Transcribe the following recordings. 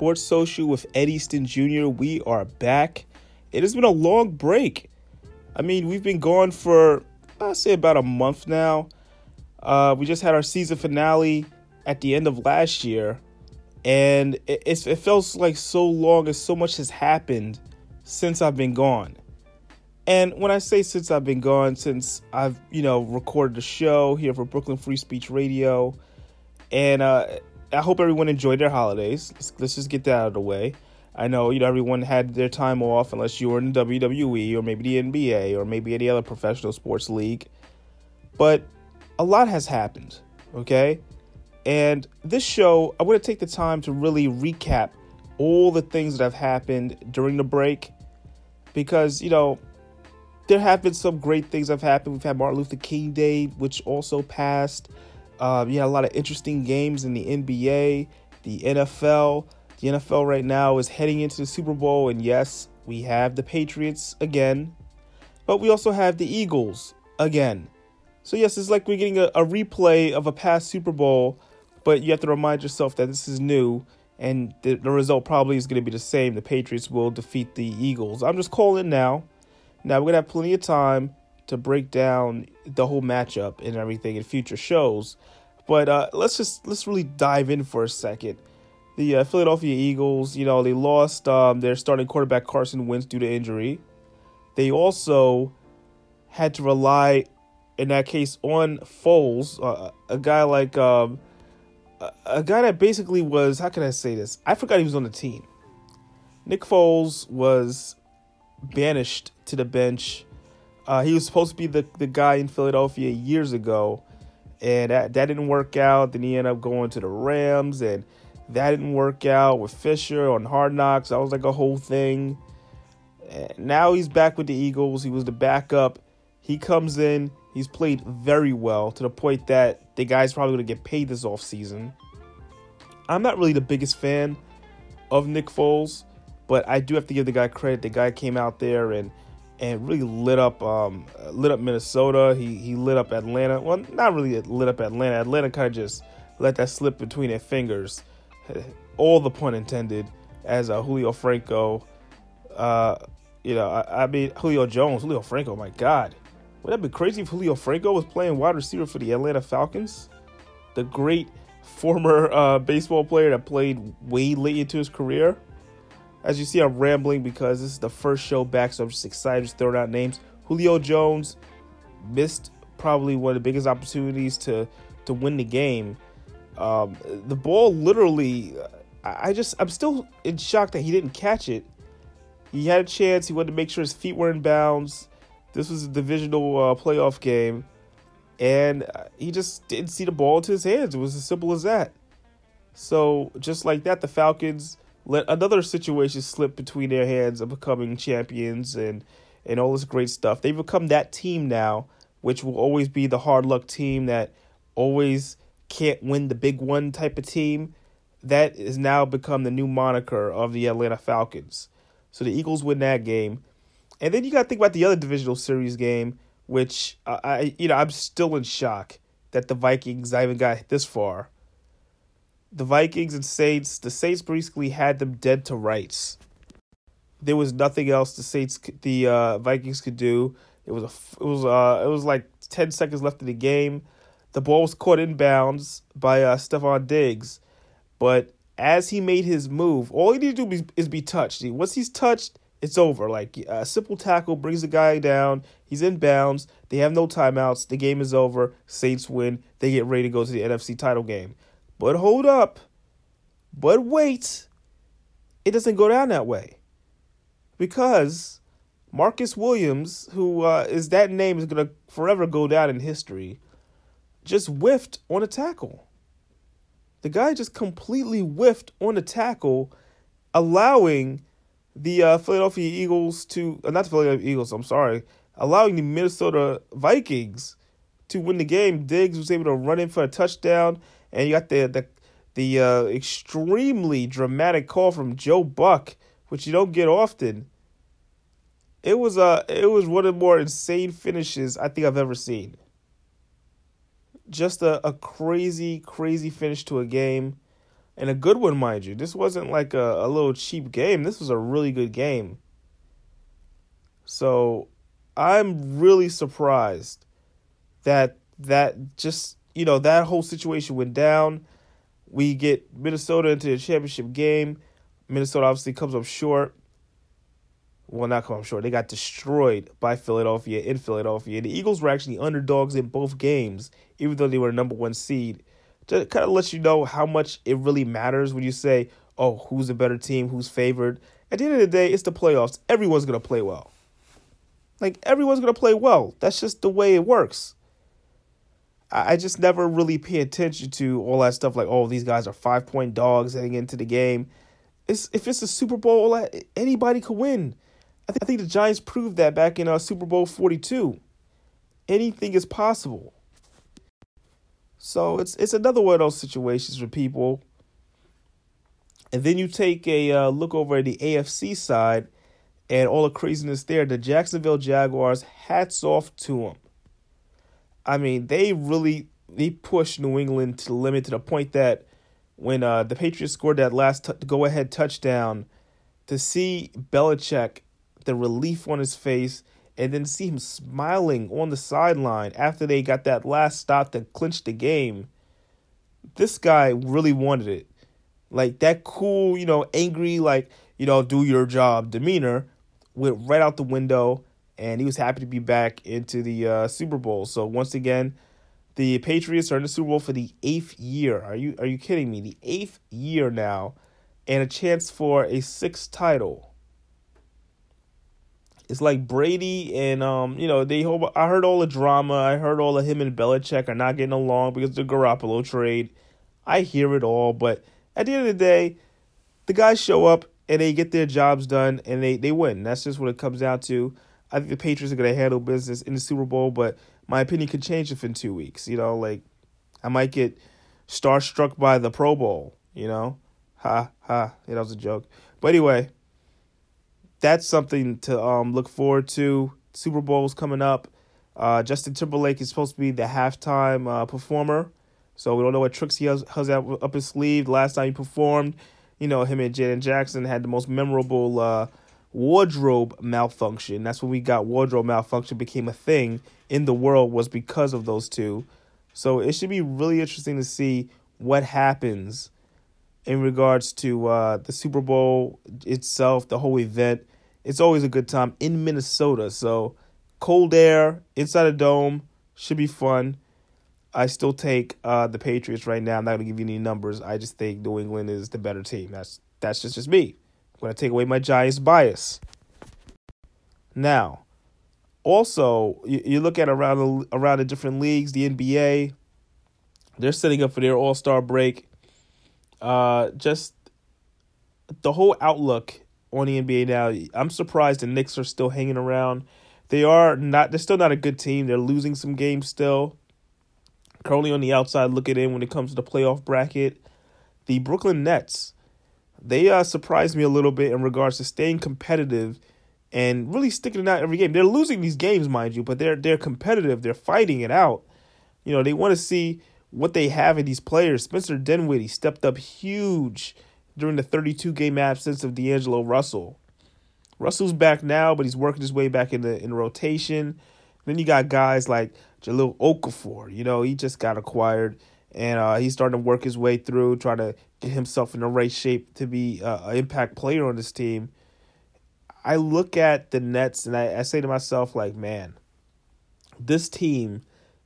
Sports Social with Ed Easton Jr. We are back. It has been a long break. I mean, we've been gone for, I'd say, about a month now. Uh, we just had our season finale at the end of last year, and it, it feels like so long as so much has happened since I've been gone. And when I say since I've been gone, since I've, you know, recorded the show here for Brooklyn Free Speech Radio, and uh, I hope everyone enjoyed their holidays. Let's, let's, just get that out of the way. I know, you know, everyone had their time off unless you were in the WWE or maybe the NBA or maybe any other professional sports league. But a lot has happened, okay? And this show, I want to take the time to really recap all the things that have happened during the break because, you know, there have been some great things that have happened. We've had Martin Luther King Day, which also passed. Um, you a lot of interesting games in the NBA, the NFL. The NFL right now is heading into the Super Bowl, and yes, we have the Patriots again, but we also have the Eagles again. So, yes, it's like we're getting a, a replay of a past Super Bowl, but you have to remind yourself that this is new and the, the result probably is going to be the same. The Patriots will defeat the Eagles. I'm just calling now. Now we're gonna have plenty of time to break down the whole matchup and everything in future shows, but uh, let's just let's really dive in for a second. The uh, Philadelphia Eagles, you know, they lost um, their starting quarterback Carson Wentz due to injury. They also had to rely, in that case, on Foles, uh, a guy like um, a guy that basically was how can I say this? I forgot he was on the team. Nick Foles was banished to the bench. Uh, he was supposed to be the, the guy in Philadelphia years ago, and that, that didn't work out. Then he ended up going to the Rams, and that didn't work out with Fisher on Hard Knocks. That was like a whole thing. And now he's back with the Eagles. He was the backup. He comes in. He's played very well to the point that the guy's probably going to get paid this offseason. I'm not really the biggest fan of Nick Foles. But I do have to give the guy credit. The guy came out there and and really lit up um, lit up Minnesota. He he lit up Atlanta. Well, not really lit up Atlanta. Atlanta kind of just let that slip between their fingers. All the pun intended. As a Julio Franco, uh, you know, I, I, mean Julio Jones, Julio Franco. My God, would that be crazy if Julio Franco was playing wide receiver for the Atlanta Falcons? The great former uh, baseball player that played way late into his career. As you see, I'm rambling because this is the first show back, so I'm just excited to throw out names. Julio Jones missed probably one of the biggest opportunities to to win the game. Um, the ball literally, I just, I'm still in shock that he didn't catch it. He had a chance. He wanted to make sure his feet were in bounds. This was a divisional uh, playoff game, and he just didn't see the ball into his hands. It was as simple as that. So just like that, the Falcons let another situation slip between their hands of becoming champions and and all this great stuff. They've become that team now, which will always be the hard luck team that always can't win the big one type of team. That has now become the new moniker of the Atlanta Falcons. So the Eagles win that game, and then you got to think about the other divisional series game, which I you know I'm still in shock that the Vikings I even got this far the Vikings and Saints, the Saints basically had them dead to rights. There was nothing else the Saints, the uh, Vikings could do. It was a, it was uh, it was like ten seconds left in the game. The ball was caught in bounds by uh, Stefon Diggs, but as he made his move, all he needed to do is, is be touched. Once he's touched, it's over. Like a simple tackle brings the guy down. He's in bounds. They have no timeouts. The game is over. Saints win. They get ready to go to the NFC title game. But hold up. But wait. It doesn't go down that way. Because Marcus Williams, who uh, is that name is going to forever go down in history, just whiffed on a tackle. The guy just completely whiffed on a tackle, allowing the uh, Philadelphia Eagles to, uh, not the Philadelphia Eagles, I'm sorry, allowing the Minnesota Vikings to win the game. Diggs was able to run in for a touchdown and you got the the the uh, extremely dramatic call from Joe Buck, which you don't get often. It was uh it was one of the more insane finishes I think I've ever seen. Just a, a crazy, crazy finish to a game. and a good one, mind you. This wasn't like a, a little cheap game. This was a really good game. So I'm really surprised that that just you know that whole situation went down. We get Minnesota into the championship game. Minnesota obviously comes up short. Well, not come up short. They got destroyed by Philadelphia in Philadelphia. The Eagles were actually underdogs in both games, even though they were number one seed. To kind of let you know how much it really matters when you say, "Oh, who's a better team? Who's favored?" At the end of the day, it's the playoffs. Everyone's gonna play well. Like everyone's gonna play well. That's just the way it works. I just never really pay attention to all that stuff. Like, oh, these guys are five point dogs heading into the game. It's if it's a Super Bowl, anybody could win. I, th- I think the Giants proved that back in uh, Super Bowl forty two. Anything is possible. So it's it's another one of those situations for people. And then you take a uh, look over at the AFC side and all the craziness there. The Jacksonville Jaguars, hats off to them. I mean, they really they pushed New England to the limit to the point that when uh, the Patriots scored that last t- go ahead touchdown, to see Belichick, the relief on his face, and then see him smiling on the sideline after they got that last stop to clinch the game. This guy really wanted it. Like that cool, you know, angry, like, you know, do your job demeanor went right out the window, and he was happy to be back into the uh, Super Bowl. So once again, the Patriots are in the Super Bowl for the eighth year. Are you are you kidding me? The eighth year now, and a chance for a sixth title. It's like Brady and um, you know, they hope I heard all the drama. I heard all of him and Belichick are not getting along because of the Garoppolo trade. I hear it all, but at the end of the day, the guys show up and they get their jobs done and they, they win. That's just what it comes down to. I think the Patriots are going to handle business in the Super Bowl, but my opinion could change if in two weeks. You know, like I might get starstruck by the Pro Bowl. You know, ha ha. Yeah, that was a joke. But anyway, that's something to um look forward to. Super Bowl's coming up. Uh, Justin Timberlake is supposed to be the halftime uh, performer, so we don't know what tricks he has, has up his sleeve. last time he performed, you know, him and Janet Jackson had the most memorable uh, wardrobe malfunction. That's when we got wardrobe malfunction became a thing in the world was because of those two. So it should be really interesting to see what happens in regards to uh, the Super Bowl itself, the whole event. It's always a good time in Minnesota. So cold air inside a dome should be fun. I still take uh, the Patriots right now. I'm not gonna give you any numbers. I just think New England is the better team. That's that's just just me. I'm gonna take away my Giants bias. Now, also you, you look at around the, around the different leagues, the NBA, they're setting up for their All Star break. Uh, just the whole outlook on the NBA now. I'm surprised the Knicks are still hanging around. They are not. They're still not a good team. They're losing some games still currently on the outside looking in when it comes to the playoff bracket. The Brooklyn Nets, they uh, surprised me a little bit in regards to staying competitive and really sticking it out every game. They're losing these games, mind you, but they're they're competitive. They're fighting it out. You know, they want to see what they have in these players. Spencer Dinwiddie stepped up huge during the 32 game absence of D'Angelo Russell. Russell's back now, but he's working his way back in the in rotation. Then you got guys like Jahlil Okafor. You know, he just got acquired and uh, he's starting to work his way through, trying to get himself in the right shape to be uh, an impact player on this team. I look at the Nets and I, I say to myself, like, man, this team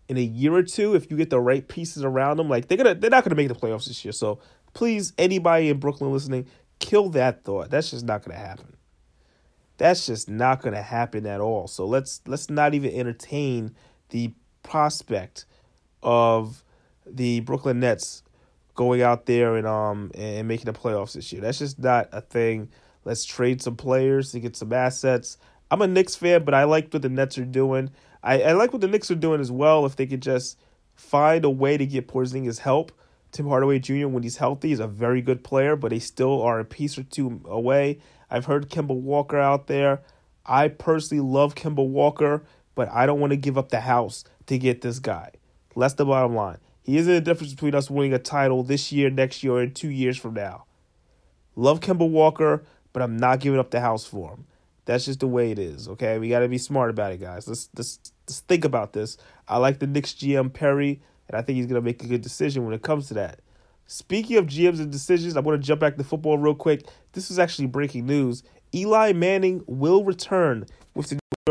in a year or two, if you get the right pieces around them, like they're gonna they're not gonna make the playoffs this year. So please, anybody in Brooklyn listening, kill that thought. That's just not gonna happen. That's just not gonna happen at all. So let's let's not even entertain the prospect of the Brooklyn Nets going out there and um and making the playoffs this year. That's just not a thing. Let's trade some players to get some assets. I'm a Knicks fan, but I like what the Nets are doing. I, I like what the Knicks are doing as well. If they could just find a way to get Porzingis help. Tim Hardaway Jr. when he's healthy is a very good player, but they still are a piece or two away. I've heard Kemba Walker out there. I personally love Kemba Walker, but I don't want to give up the house to get this guy. That's the bottom line. He isn't the difference between us winning a title this year, next year, and two years from now. Love Kemba Walker, but I'm not giving up the house for him. That's just the way it is. Okay, we got to be smart about it, guys. Let's, let's let's think about this. I like the Knicks GM Perry, and I think he's gonna make a good decision when it comes to that. Speaking of GMs and decisions, I'm gonna jump back to football real quick. This is actually breaking news. Eli Manning will return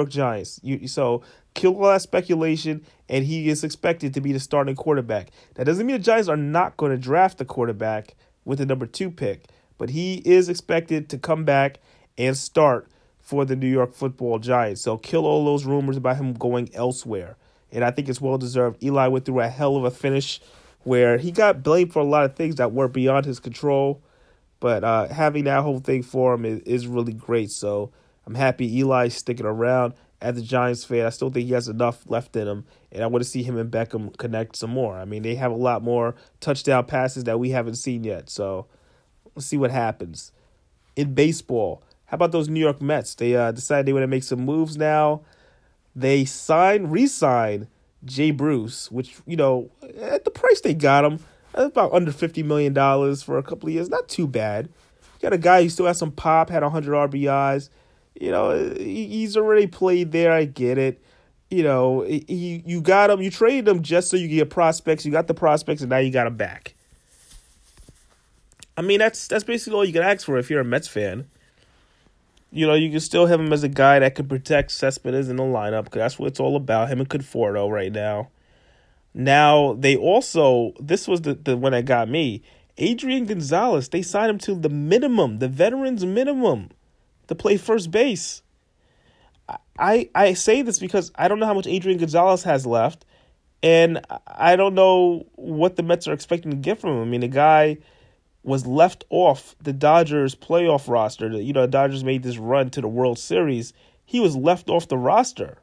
York Giants. You, so kill all that speculation, and he is expected to be the starting quarterback. That doesn't mean the Giants are not going to draft the quarterback with the number two pick, but he is expected to come back and start for the New York Football Giants. So kill all those rumors about him going elsewhere. And I think it's well deserved. Eli went through a hell of a finish where he got blamed for a lot of things that were beyond his control. But uh, having that whole thing for him is, is really great. So I'm happy Eli's sticking around. As a Giants fan, I still think he has enough left in him, and I want to see him and Beckham connect some more. I mean, they have a lot more touchdown passes that we haven't seen yet. So let's see what happens. In baseball, how about those New York Mets? They uh, decided they want to make some moves now. They sign, re-sign Jay Bruce, which you know at the price they got him, about under fifty million dollars for a couple of years. Not too bad. You got a guy who still has some pop, had hundred RBIs. You know, he's already played there. I get it. You know, he you got him. You traded him just so you get prospects. You got the prospects, and now you got him back. I mean, that's that's basically all you can ask for if you're a Mets fan. You know, you can still have him as a guy that can protect Cespedes in the lineup because that's what it's all about. Him and Conforto right now. Now they also this was the, the one that got me. Adrian Gonzalez, they signed him to the minimum, the veterans minimum, to play first base. I I say this because I don't know how much Adrian Gonzalez has left, and I don't know what the Mets are expecting to get from him. I mean, the guy was left off the Dodgers playoff roster. You know, the Dodgers made this run to the World Series. He was left off the roster.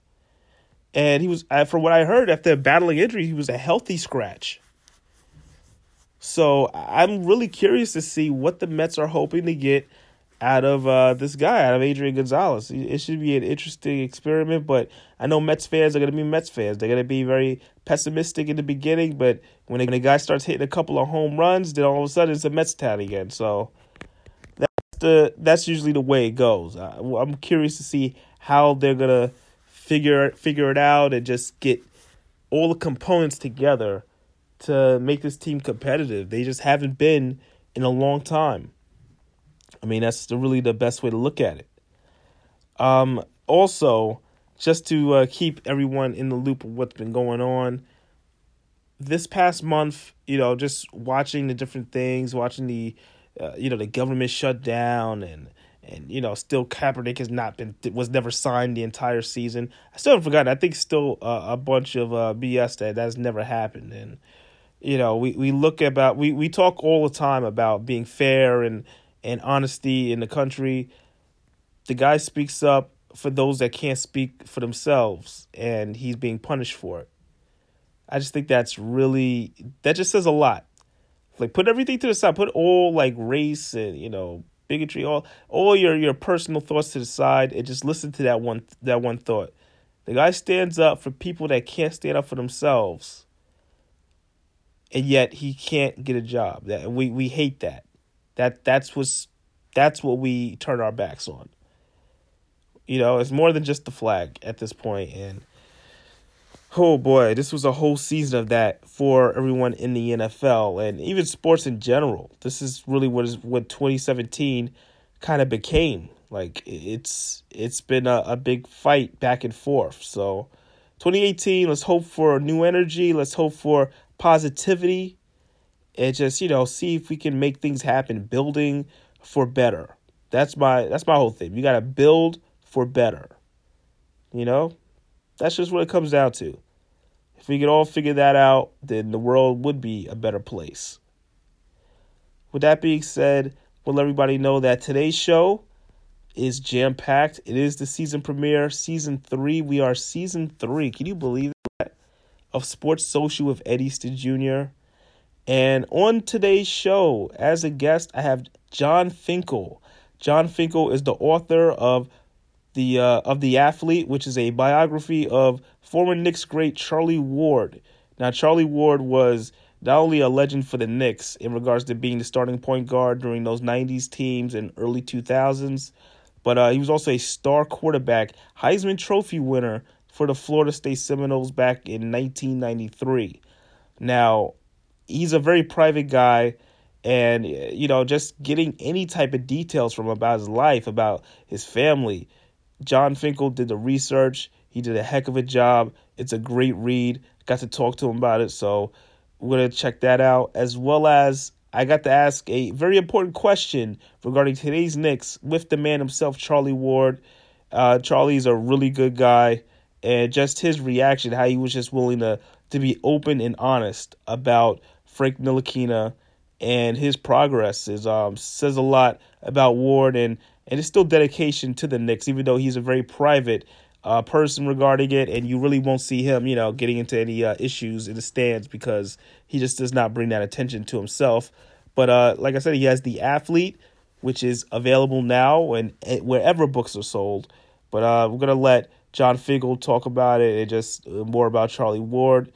And he was, uh, from what I heard, after battling injury, he was a healthy scratch. So I'm really curious to see what the Mets are hoping to get out of uh, this guy, out of Adrian Gonzalez. It should be an interesting experiment, but I know Mets fans are going to be Mets fans. They're going to be very pessimistic in the beginning, but when a guy starts hitting a couple of home runs, then all of a sudden it's a Mets town again. So that's the that's usually the way it goes. I'm curious to see how they're going to figure figure it out and just get all the components together to make this team competitive. They just haven't been in a long time. I mean, that's the, really the best way to look at it. Um, also, just to uh, keep everyone in the loop of what's been going on, this past month, you know, just watching the different things, watching the, uh, you know, the government shut down and and you know, still Kaepernick has not been was never signed the entire season. I still haven't forgotten. I think still uh, a bunch of uh, BS that that's never happened. And you know, we we look about we we talk all the time about being fair and and honesty in the country. The guy speaks up for those that can't speak for themselves, and he's being punished for it. I just think that's really that just says a lot. Like put everything to the side, put all like race and you know bigotry, all all your your personal thoughts to the side, and just listen to that one that one thought. The guy stands up for people that can't stand up for themselves, and yet he can't get a job. That we we hate that. That that's what's that's what we turn our backs on. You know, it's more than just the flag at this point and oh boy, this was a whole season of that for everyone in the NFL and even sports in general. This is really what is what 2017 kind of became. Like it's it's been a, a big fight back and forth. So 2018, let's hope for new energy. Let's hope for positivity and just you know see if we can make things happen building for better. That's my that's my whole thing. You got to build for better. You know? That's just what it comes down to. If we could all figure that out then the world would be a better place. With that being said we'll let everybody know that today's show is jam packed it is the season premiere season three. We are season three. Can you believe that? Of sports social with Eddie Easton Jr and on today's show, as a guest, I have Jon Finkel. Jon Finkel is the author of the uh, of the athlete, which is a biography of former Knicks great Charlie Ward. Now, Charlie Ward was not only a legend for the Knicks in regards to being the starting point guard during those 90s teams and early 2000s, but uh, he was also a star quarterback, Heisman Trophy winner for the Florida State Seminoles back in 1993. Now, he's a very private guy and you know just getting any type of details from about his life about his family. Jon finkel did the research. He did a heck of a job. It's a great read. Got to talk to him about it so we're going to check that out as well as i got to ask a very important question regarding today's knicks with the man himself charlie ward. Uh, charlie's a really good guy and just his reaction how he was just willing to to be open and honest about frank ntilikina and his progress is um, says a lot about Ward and and it's still dedication to the Knicks, even though he's a very private uh, person regarding it, and you really won't see him, you know, getting into any uh, issues in the stands because he just does not bring that attention to himself. But uh, like I said, he has the athlete, which is available now and wherever books are sold. But uh, we're gonna let Jon Finkel talk about it and just uh, more about Charlie Ward.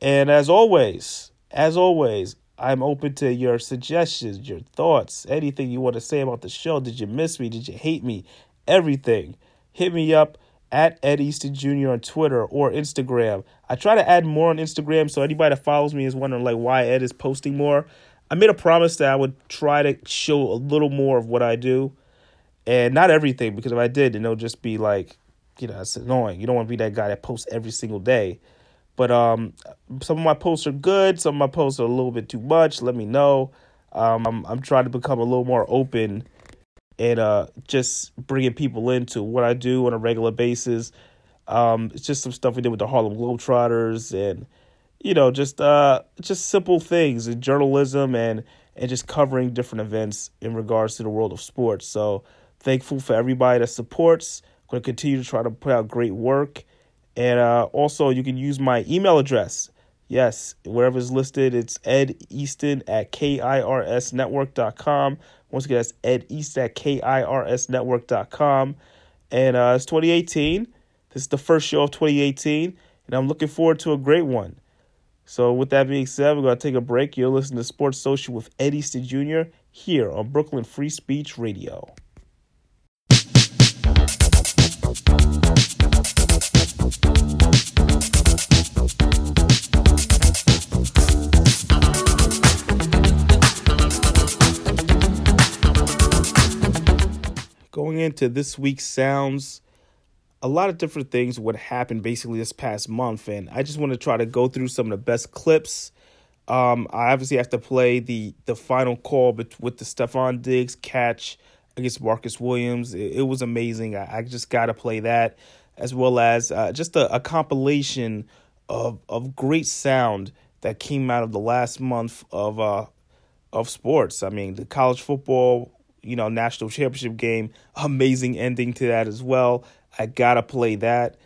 And as always, as always, I'm open to your suggestions, your thoughts, anything you want to say about the show. Did you miss me? Did you hate me? Everything. Hit me up at Ed Easton Jr. on Twitter or Instagram. I try to add more on Instagram, so anybody that follows me is wondering like why Ed is posting more. I made a promise that I would try to show a little more of what I do, and not everything because if I did, then it'll just be like, you know, it's annoying. You don't want to be that guy that posts every single day. But um, some of my posts are good. Some of my posts are a little bit too much. Let me know. Um, I'm, I'm trying to become a little more open and uh, just bringing people into what I do on a regular basis. Um, it's just some stuff we did with the Harlem Globetrotters and you know just uh, just simple things in journalism and and just covering different events in regards to the world of sports. So thankful for everybody that supports. Going to continue to try to put out great work and uh, also, you can use my email address. Yes, wherever it's listed, it's Ed Easton at KIRSnetwork.com. Once again, that's Ed East at KIRSnetwork.com. And uh, it's 2018. This is the first show of 2018, and I'm looking forward to a great one. So, with that being said, we're going to take a break. You're listening to Sports Social with Ed Easton Jr. here on Brooklyn Free Speech Radio. Going into this week's sounds, a lot of different things would happen basically this past month, and I just want to try to go through some of the best clips. Um, I obviously have to play the the final call with the Stefon Diggs catch against Marcus Williams. It, it was amazing. I, I just got to play that as well as uh, just a, a, compilation of of great sound that came out of the last month of uh, of sports. I mean, the college football, you know, national championship game, amazing ending to that as well. I gotta play that,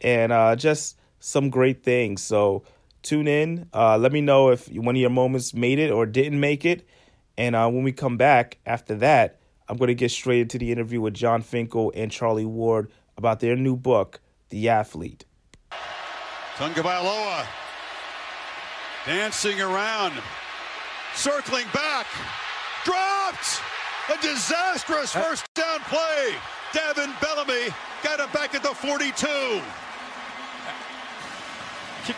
and uh, just some great things. So tune in. Uh, let me know if one of your moments made it or didn't make it. And uh, when we come back after that, I'm going to get straight into the interview with Jon Finkel and Charlie Ward about their new book, The Athlete. Tagovailoa dancing around, circling back, dropped! A disastrous uh, first down play. Davin Bellamy got it back at the 42.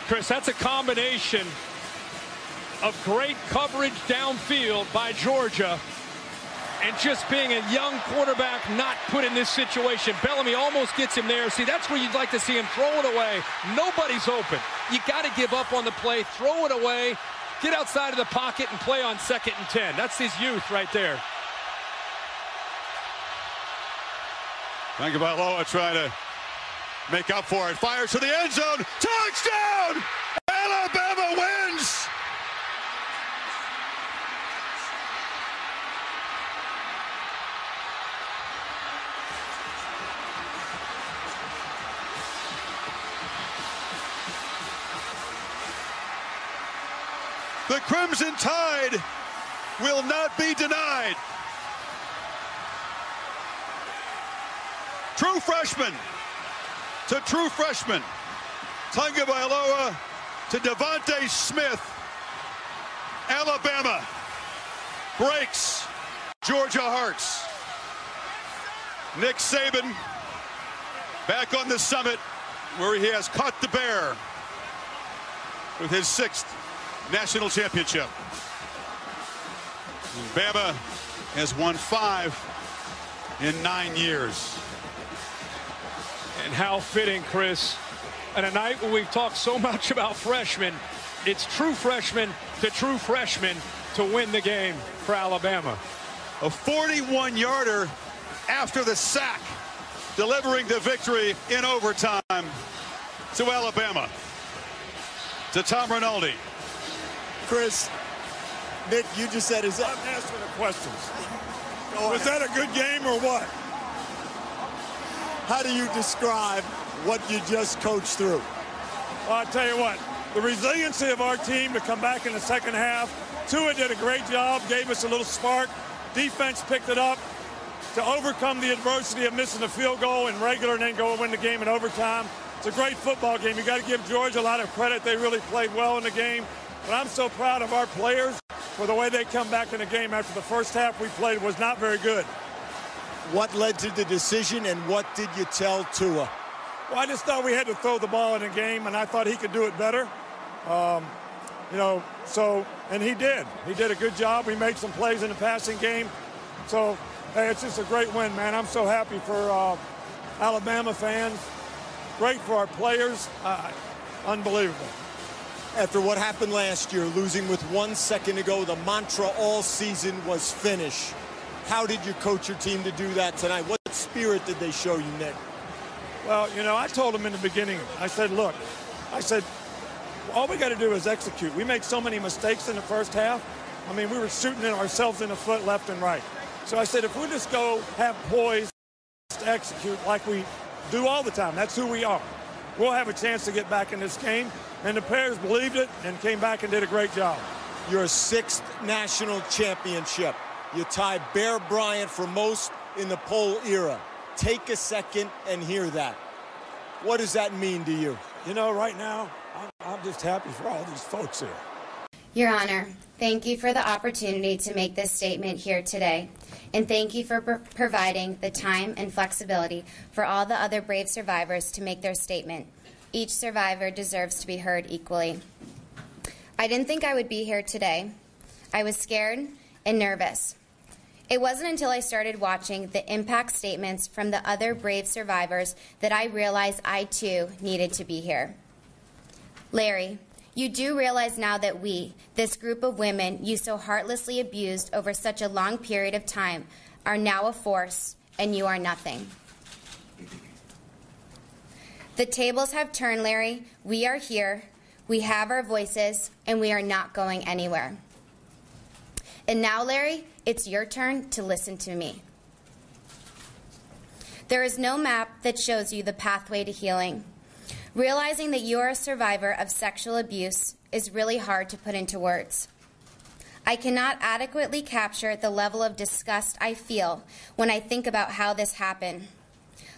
Chris, that's a combination of great coverage downfield by Georgia and just being a young quarterback not put in this situation. Bellamy almost gets him there. See, that's where you'd like to see him throw it away. Nobody's open. You got to give up on the play, throw it away, get outside of the pocket and play on second and 10. That's his youth right there. Tagovailoa trying to make up for it. Fires to the end zone. Touchdown! Alabama wins! The Crimson Tide will not be denied. True freshman to true freshman. Tagovailoa to DeVonta Smith. Alabama breaks Georgia Hearts. Nick Saban back on the summit where he has caught the bear with his sixth national championship. Bama has won five in nine years. And how fitting, Chris. And a night when we've talked so much about freshmen, it's true freshmen to true freshmen to win the game for Alabama. A 41 yarder after the sack, delivering the victory in overtime to Alabama. To Tom Rinaldi. Chris, Nick, you just said, is that. I'm asking the questions. Was that a good game or what? How do you describe what you just coached through? Well, I'll tell you what, the resiliency of our team to come back in the second half. Tua did a great job, gave us a little spark. Defense picked it up to overcome the adversity of missing a field goal in regular and then go and win the game in overtime. It's a great football game. You got to give Georgia a lot of credit. They really played well in the game. But I'm so proud of our players for the way they come back in the game after the first half we played was not very good. What led to the decision and what did you tell Tua? Well, I just thought we had to throw the ball in the game, and I thought he could do it better. Um, you know, so, and he did. He did a good job. We made some plays in the passing game. So, hey, it's just a great win, man. I'm so happy for uh, Alabama fans. Great for our players. Uh, unbelievable. After what happened last year, losing with one second to go, the mantra all season was finish. How did you coach your team to do that tonight? What spirit did they show you, Nick? Well, you know, I told them in the beginning, I said, look, I said, all we got to do is execute. We make so many mistakes in the first half. I mean, we were shooting ourselves in the foot left and right. So I said, if we just go have poise to execute like we do all the time, that's who we are. We'll have a chance to get back in this game. And the players believed it and came back and did a great job. Your sixth national championship. You tie Bear Bryant for most in the poll era. Take a second and hear that. What does that mean to you? You know, right now, I'm, I'm just happy for all these folks here. Your Honor, thank you for the opportunity to make this statement here today. And thank you for pr- providing the time and flexibility for all the other brave survivors to make their statement. Each survivor deserves to be heard equally. I didn't think I would be here today. I was scared and nervous. It wasn't until I started watching the impact statements from the other brave survivors that I realized I too needed to be here. Larry, you do realize now that we, this group of women you so heartlessly abused over such a long period of time, are now a force and you are nothing. The tables have turned, Larry. We are here. We have our voices, and we are not going anywhere. And now, Larry, it's your turn to listen to me. There is no map that shows you the pathway to healing. Realizing that you are a survivor of sexual abuse is really hard to put into words. I cannot adequately capture the level of disgust I feel when I think about how this happened.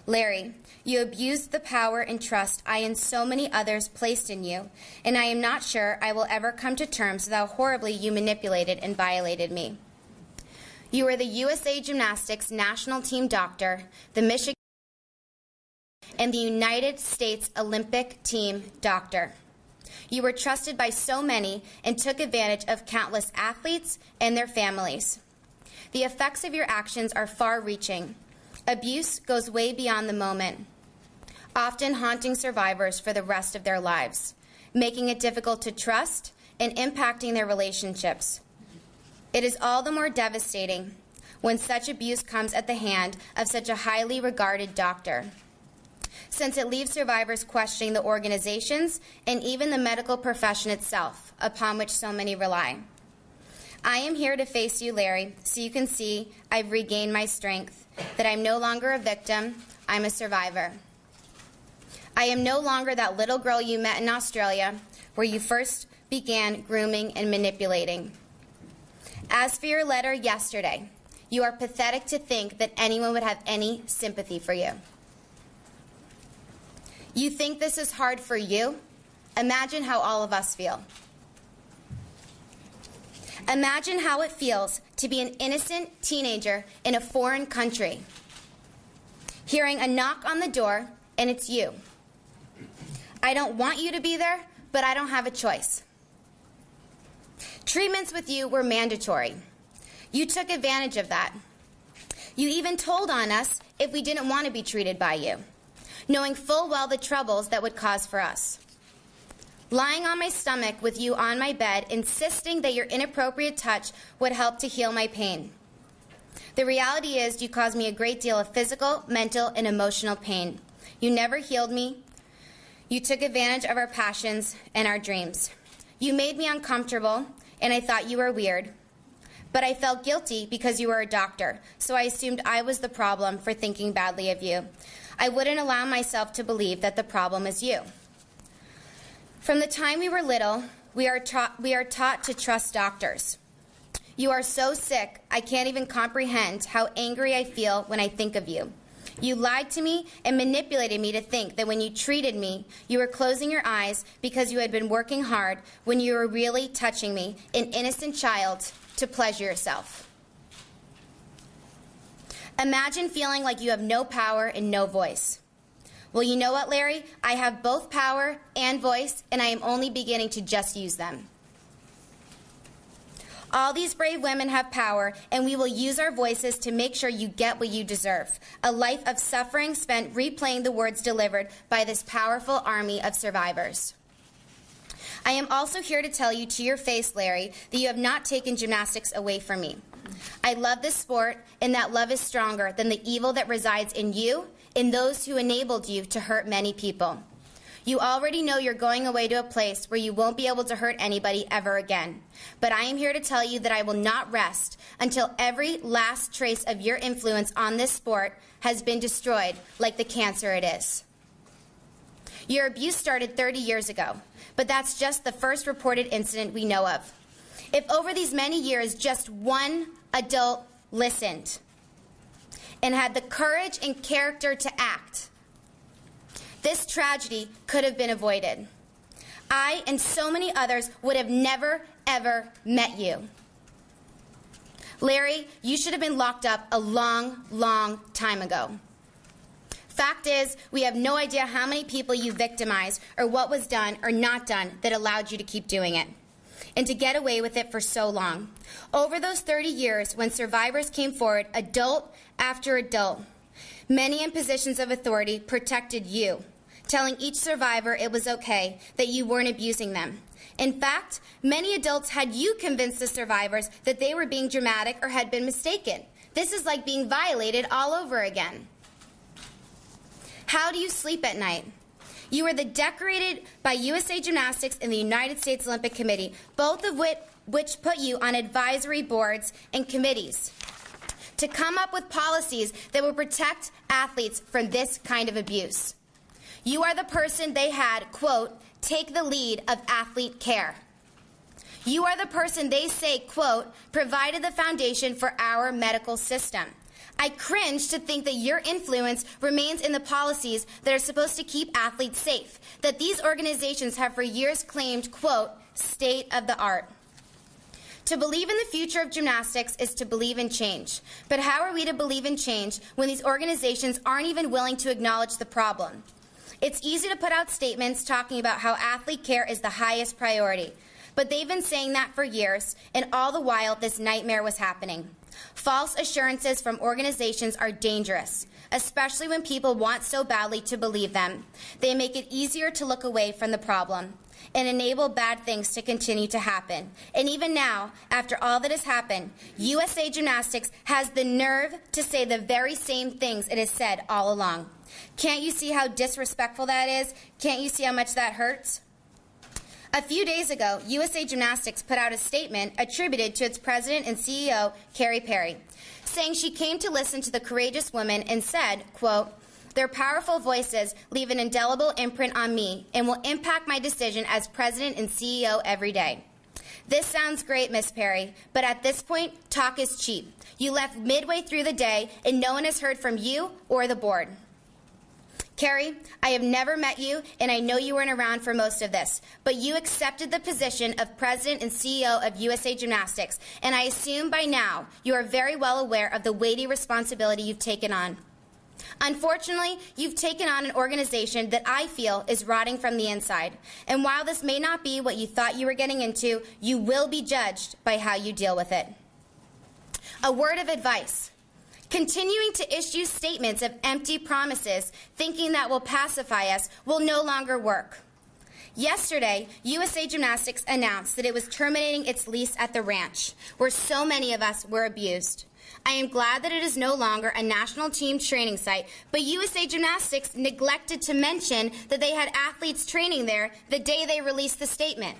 Larry, you abused the power and trust I and so many others placed in you, and I am not sure I will ever come to terms with how horribly you manipulated and violated me. You were the USA Gymnastics national team doctor, the Michigan and the United States Olympic team doctor. You were trusted by so many and took advantage of countless athletes and their families. The effects of your actions are far reaching. Abuse goes way beyond the moment, often haunting survivors for the rest of their lives, making it difficult to trust and impacting their relationships. It is all the more devastating when such abuse comes at the hand of such a highly regarded doctor, since it leaves survivors questioning the organizations and even the medical profession itself upon which so many rely. I am here to face you, Larry, so you can see I've regained my strength, that I'm no longer a victim, I'm a survivor. I am no longer that little girl you met in Australia where you first began grooming and manipulating. As for your letter yesterday, you are pathetic to think that anyone would have any sympathy for you. You think this is hard for you? imagine how all of us feel. Imagine how it feels to be an innocent teenager in a foreign country, hearing a knock on the door, and it's you. I don't want you to be there, but I don't have a choice. Treatments with you were mandatory. You took advantage of that. You even told on us if we didn't want to be treated by you, knowing full well the troubles that would cause for us. Lying on my stomach with you on my bed, insisting that your inappropriate touch would help to heal my pain. The reality is, you caused me a great deal of physical, mental, and emotional pain. You never healed me. You took advantage of our passions and our dreams. You made me uncomfortable, and I thought you were weird. But I felt guilty because you were a doctor, so I assumed I was the problem for thinking badly of you. I wouldn't allow myself to believe that the problem is you. From the time we were little, we are, taught, we are taught to trust doctors. You are so sick, I can't even comprehend how angry I feel when I think of you. You lied to me and manipulated me to think that when you treated me, you were closing your eyes because you had been working hard when you were really touching me, an innocent child, to pleasure yourself. Imagine feeling like you have no power and no voice. Well, you know what, Larry? I have both power and voice, and I am only beginning to just use them. All these brave women have power, and we will use our voices to make sure you get what you deserve a life of suffering spent replaying the words delivered by this powerful army of survivors. I am also here to tell you to your face, Larry, that you have not taken gymnastics away from me. I love this sport, and that love is stronger than the evil that resides in you and those who enabled you to hurt many people. You already know you're going away to a place where you won't be able to hurt anybody ever again. But I am here to tell you that I will not rest until every last trace of your influence on this sport has been destroyed, like the cancer it is. Your abuse started 30 years ago, but that's just the first reported incident we know of. If over these many years just one adult listened and had the courage and character to act, this tragedy could have been avoided. I and so many others would have never, ever met you. Larry, you should have been locked up a long, long time ago. Fact is, we have no idea how many people you victimized or what was done or not done that allowed you to keep doing it and to get away with it for so long. Over those 30 years, when survivors came forward, adult after adult, many in positions of authority protected you telling each survivor it was okay, that you weren't abusing them. In fact, many adults had you convince the survivors that they were being dramatic or had been mistaken. This is like being violated all over again. How do you sleep at night? You were the decorated by USA Gymnastics and the United States Olympic Committee, both of which, which put you on advisory boards and committees to come up with policies that would protect athletes from this kind of abuse. You are the person they had, quote, take the lead of athlete care. You are the person they say, quote, provided the foundation for our medical system. I cringe to think that your influence remains in the policies that are supposed to keep athletes safe, that these organizations have for years claimed, quote, state of the art. To believe in the future of gymnastics is to believe in change. But how are we to believe in change when these organizations aren't even willing to acknowledge the problem? It's easy to put out statements talking about how athlete care is the highest priority. But they've been saying that for years, and all the while, this nightmare was happening. False assurances from organizations are dangerous, especially when people want so badly to believe them. They make it easier to look away from the problem and enable bad things to continue to happen. And even now, after all that has happened, USA Gymnastics has the nerve to say the very same things it has said all along. Can't you see how disrespectful that is? Can't you see how much that hurts? A few days ago, USA Gymnastics put out a statement attributed to its president and CEO, Kerry Perry, saying she came to listen to the courageous women and said, quote, their powerful voices leave an indelible imprint on me and will impact my decision as president and CEO every day. This sounds great, Miss Perry, but at this point, talk is cheap. You left midway through the day and no one has heard from you or the board. Kerry, I have never met you, and I know you weren't around for most of this, but you accepted the position of president and CEO of USA Gymnastics, and I assume by now you are very well aware of the weighty responsibility you've taken on. Unfortunately, you've taken on an organization that I feel is rotting from the inside. And while this may not be what you thought you were getting into, you will be judged by how you deal with it. A word of advice Continuing to issue statements of empty promises, thinking that will pacify us, will no longer work. Yesterday, USA Gymnastics announced that it was terminating its lease at the ranch, where so many of us were abused. I am glad that it is no longer a national team training site, but USA Gymnastics neglected to mention that they had athletes training there the day they released the statement.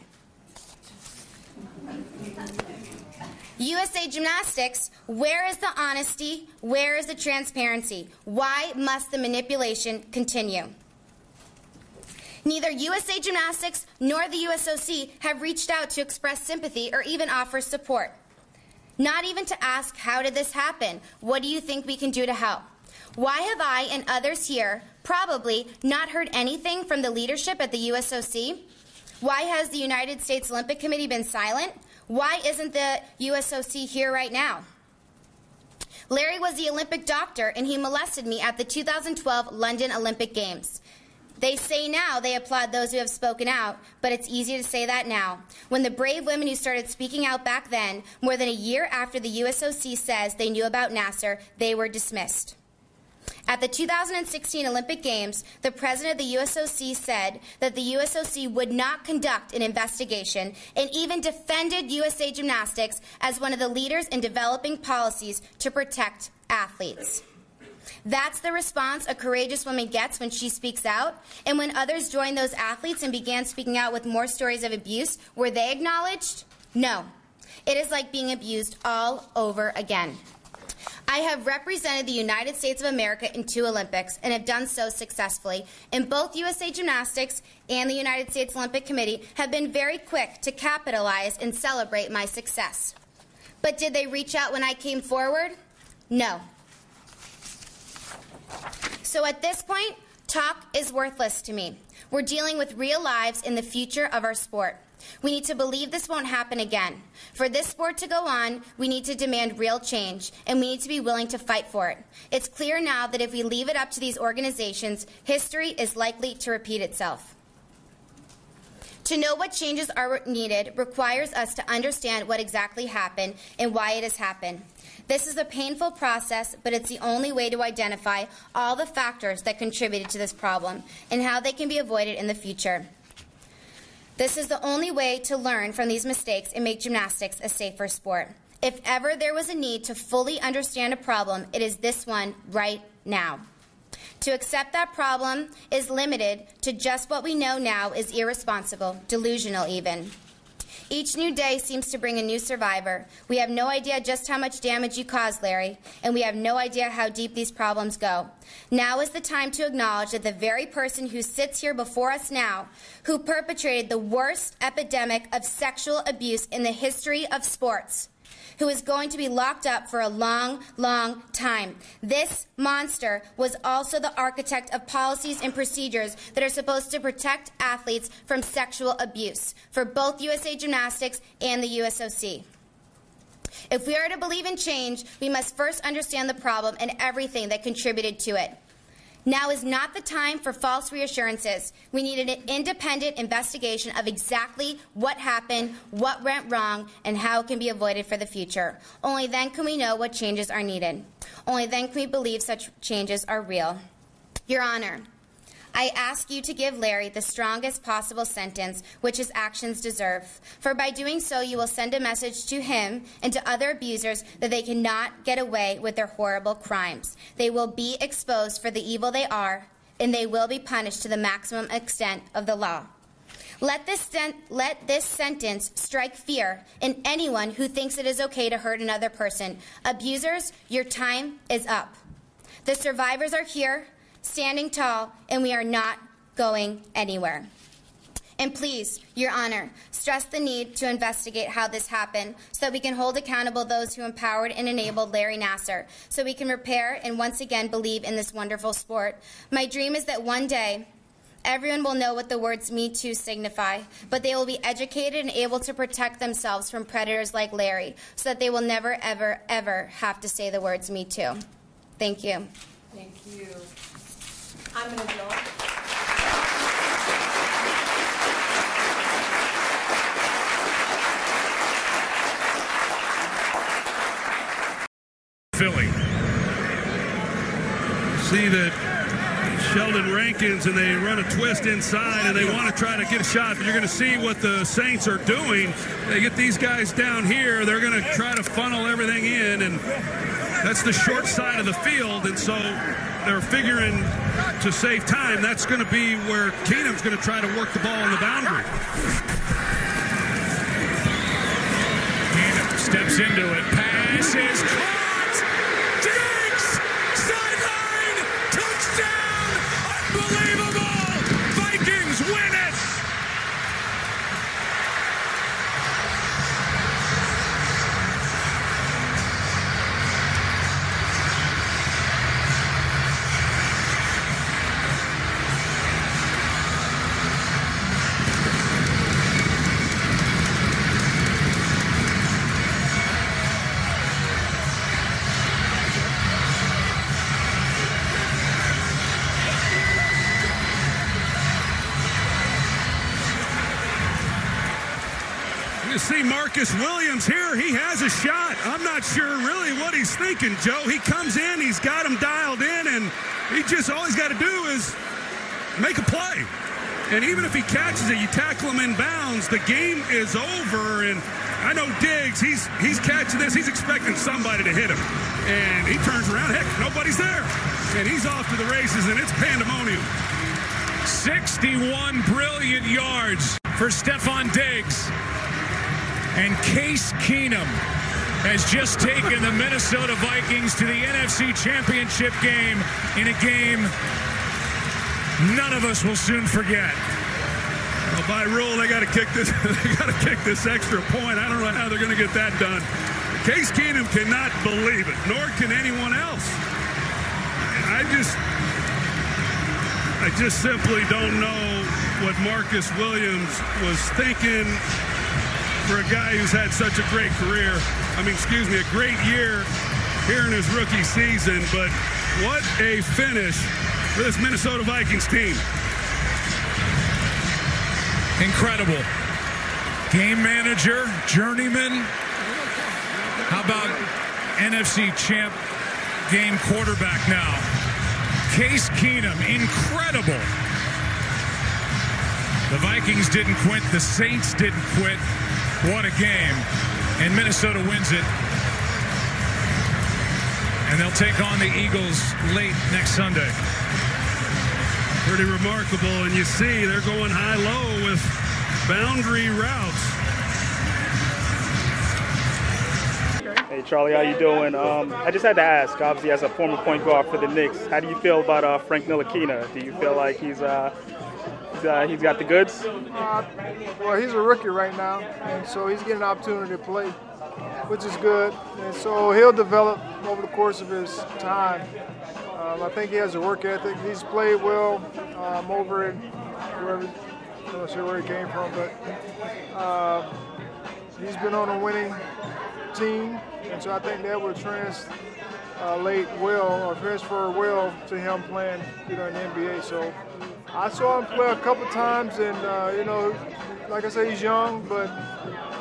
USA Gymnastics, where is the honesty? Where is the transparency? Why must the manipulation continue? Neither USA Gymnastics nor the USOC have reached out to express sympathy or even offer support. Not even to ask, how did this happen? What do you think we can do to help? Why have I and others here probably not heard anything from the leadership at the USOC? Why has the United States Olympic Committee been silent? Why isn't the USOC here right now? Larry was the Olympic doctor and he molested me at the 2012 London Olympic Games. They say now they applaud those who have spoken out, but it's easy to say that now. When the brave women who started speaking out back then, more than a year after the USOC says they knew about Nassar, they were dismissed. At the 2016 Olympic Games, the president of the USOC said that the USOC would not conduct an investigation and even defended USA Gymnastics as one of the leaders in developing policies to protect athletes. That's the response a courageous woman gets when she speaks out. And when others joined those athletes and began speaking out with more stories of abuse, were they acknowledged? No. It is like being abused all over again. I have represented the United States of America in two Olympics and have done so successfully. And both USA Gymnastics and the United States Olympic Committee have been very quick to capitalize and celebrate my success. But did they reach out when I came forward? No. So at this point, talk is worthless to me. We're dealing with real lives in the future of our sport. We need to believe this won't happen again. For this sport to go on, we need to demand real change, and we need to be willing to fight for it. It's clear now that if we leave it up to these organizations, history is likely to repeat itself. To know what changes are needed requires us to understand what exactly happened and why it has happened. This is a painful process, but it's the only way to identify all the factors that contributed to this problem and how they can be avoided in the future. This is the only way to learn from these mistakes and make gymnastics a safer sport. If ever there was a need to fully understand a problem, it is this one right now. To accept that problem is limited to just what we know now is irresponsible, delusional even. Each new day seems to bring a new survivor. We have no idea just how much damage you caused, Larry, and we have no idea how deep these problems go. Now is the time to acknowledge that the very person who sits here before us now, who perpetrated the worst epidemic of sexual abuse in the history of sports, who is going to be locked up for a long, long time. This monster was also the architect of policies and procedures that are supposed to protect athletes from sexual abuse for both USA Gymnastics and the USOC. If we are to believe in change, we must first understand the problem and everything that contributed to it. Now is not the time for false reassurances. We need an independent investigation of exactly what happened, what went wrong, and how it can be avoided for the future. Only then can we know what changes are needed. Only then can we believe such changes are real. Your Honor, I ask you to give Larry the strongest possible sentence which his actions deserve. For by doing so, you will send a message to him and to other abusers that they cannot get away with their horrible crimes. They will be exposed for the evil they are, and they will be punished to the maximum extent of the law. Let this, sen- let this sentence strike fear in anyone who thinks it is okay to hurt another person. Abusers, your time is up. The survivors are here standing tall, and we are not going anywhere. And please, Your Honor, stress the need to investigate how this happened so that we can hold accountable those who empowered and enabled Larry Nassar, so we can repair and once again believe in this wonderful sport. My dream is that one day, Everyone will know what the words Me Too signify, but they will be educated and able to protect themselves from predators like Larry so that they will never, ever, ever have to say the words Me Too. Thank you. Thank you. I'm going to go. Philly. See that Sheldon Rankins, and they run a twist inside, and they want to try to get a shot. But you're going to see what the Saints are doing. They get these guys down here. They're going to try to funnel everything in, and that's the short side of the field. And so they're figuring to save time. That's going to be where Keenum's going to try to work the ball on the boundary. Keenum steps into it. Pass is caught. See Marcus Williams here. He has a shot. I'm not sure really what he's thinking, Joe. He comes in, he's got him dialed in, and he just all he's got to do is make a play. And even if he catches it, you tackle him in bounds, the game is over. And I know Diggs, he's he's catching this, he's expecting somebody to hit him. And he turns around, heck, nobody's there. And he's off to the races, and it's pandemonium. 61 brilliant yards for Stefon Diggs. And Case Keenum has just taken the Minnesota Vikings to the NFC Championship game in a game none of us will soon forget. Well, by rule, they got to kick this. they got to kick this extra point. I don't know how they're going to get that done. Case Keenum cannot believe it, nor can anyone else. I just, I just simply don't know what Marcus Williams was thinking for a guy who's had such a great career. I mean, excuse me, a great year here in his rookie season. But what a finish for this Minnesota Vikings team. Incredible. Game manager, journeyman. How about NFC champ game quarterback now? Case Keenum, incredible. The Vikings didn't quit. The Saints didn't quit. What a game. And Minnesota wins it. And they'll take on the Eagles late next Sunday. Pretty remarkable. And you see they're going high-low with boundary routes. Hey Charlie, how you doing? Um, I just had to ask, obviously as a former point guard for the Knicks, how do you feel about uh, Frank Ntilikina? Do you feel like he's uh, uh, he's got the goods? Uh, well, he's a rookie right now, and so he's getting an opportunity to play, which is good. And so he'll develop over the course of his time. Um, I think he has a work ethic. He's played well um, over in wherever, I'm not sure where he came from, but uh, he's been on a winning team, and so I think that will translate uh, well or transfer well to him playing, you know, in the NBA. So I saw him play a couple times, and uh, you know, like I said, he's young, but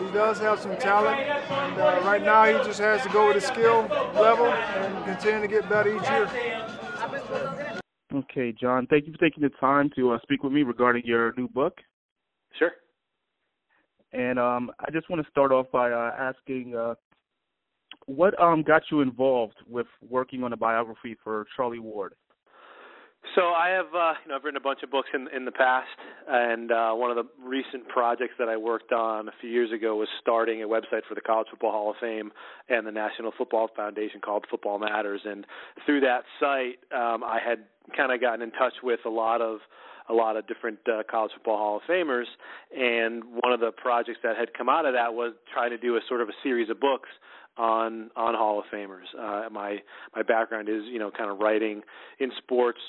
he does have some talent. And uh, right now, he just has to go with his skill level and continue to get better each year. Okay, Jon. Thank you for taking the time to uh, speak with me regarding your new book. Sure. And um, I just want to start off by uh, asking, uh, what um, got you involved with working on a biography for Charlie Ward? So I have, uh, you know, I've written a bunch of books in in the past, and uh, one of the recent projects that I worked on a few years ago was starting a website for the College Football Hall of Fame and the National Football Foundation called Football Matters. And through that site, um, I had kind of gotten in touch with a lot of a lot of different uh, college football Hall of Famers, and one of the projects that had come out of that was trying to do a sort of a series of books on on Hall of Famers. Uh, my my background is you know kind of writing in sports.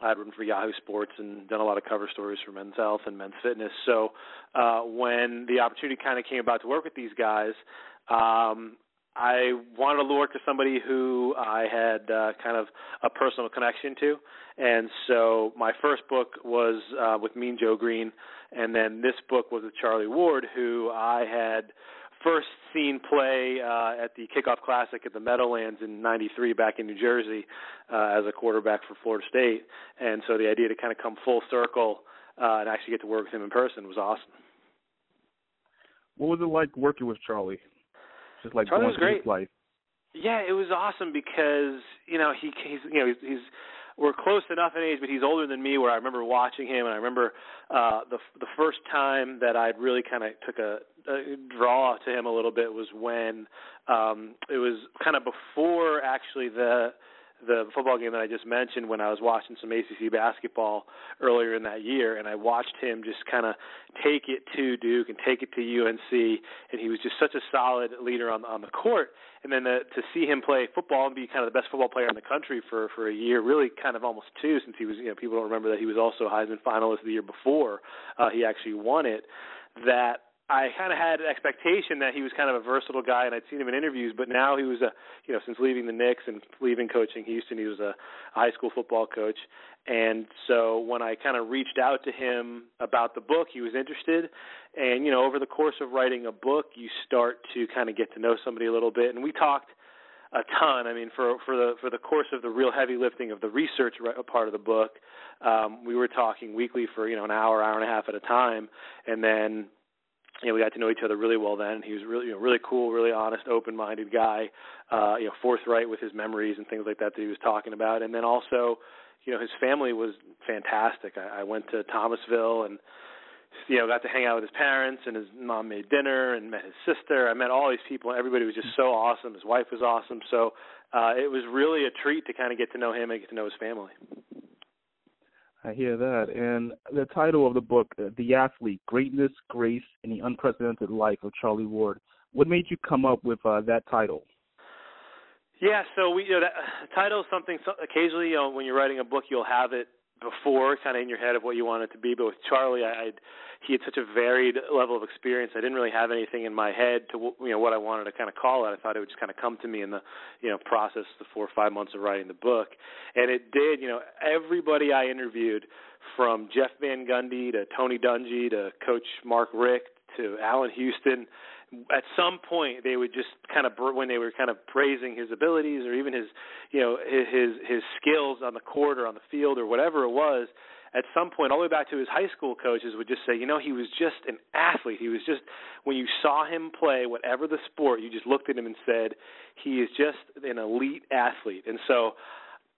I'd written for Yahoo Sports and done a lot of cover stories for Men's Health and Men's Fitness. So uh, when the opportunity kind of came about to work with these guys, um, I wanted to work to somebody who I had uh, kind of a personal connection to, and so my first book was uh, with Mean Joe Greene, and then this book was with Charlie Ward, who I had first seen play uh, at the Kickoff Classic at the Meadowlands in '93 back in New Jersey uh, as a quarterback for Florida State, and so the idea to kind of come full circle uh, and actually get to work with him in person was awesome. What was it like working with Charlie? Just like Charlie was great. His life. Yeah, it was awesome because you know he he's you know he's, he's we're close enough in age, but he's older than me. Where I remember watching him, and I remember uh, the the first time that I really kind of took a, a draw to him a little bit was when um, it was kind of before actually the the football game that I just mentioned when I was watching some ACC basketball earlier in that year, and I watched him just kind of take it to Duke and take it to UNC, and he was just such a solid leader on on the court. And then the, to see him play football and be kind of the best football player in the country for for a year, really kind of almost two, since he was you know people don't remember that he was also Heisman finalist the year before uh, he actually won it. That I kind of had an expectation that he was kind of a versatile guy, and I'd seen him in interviews. But now he was a, you know, since leaving the Knicks and leaving coaching Houston, he was a high school football coach. And so when I kind of reached out to him about the book, he was interested. And you know, over the course of writing a book, you start to kind of get to know somebody a little bit. And we talked a ton. I mean, for for the for the course of the real heavy lifting of the research part of the book, um, we were talking weekly for you know an hour, hour and a half at a time, and then you know, we got to know each other really well then. He was really, you know, really cool, really honest, open-minded guy. Uh, you know, forthright with his memories and things like that that he was talking about. And then also, you know, his family was fantastic. I, I went to Thomasville and you know got to hang out with his parents and his mom made dinner and met his sister. I met all these people. Everybody was just so awesome. His wife was awesome. So uh, it was really a treat to kind of get to know him and get to know his family. I hear that. And the title of the book, uh, The Athlete Greatness, Grace, and the Unprecedented Life of Charlie Ward. What made you come up with uh, that title? Yeah, so we you know that uh, title is something so, occasionally you know when you're writing a book you'll have it before kind of in your head of what you want it to be but with Charlie I I'd, he had such a varied level of experience I didn't really have anything in my head to you know what I wanted to kind of call it. I thought it would just kind of come to me in the you know process the 4 or 5 months of writing the book. And it did you know everybody I interviewed from Jeff Van Gundy to Tony Dungy to coach Mark Richt to Allan Houston at some point they would just kind of when they were kind of praising his abilities or even his you know his his skills on the court or on the field or whatever it was at some point all the way back to his high school coaches would just say you know he was just an athlete. He was just when you saw him play whatever the sport you just looked at him and said he is just an elite athlete and so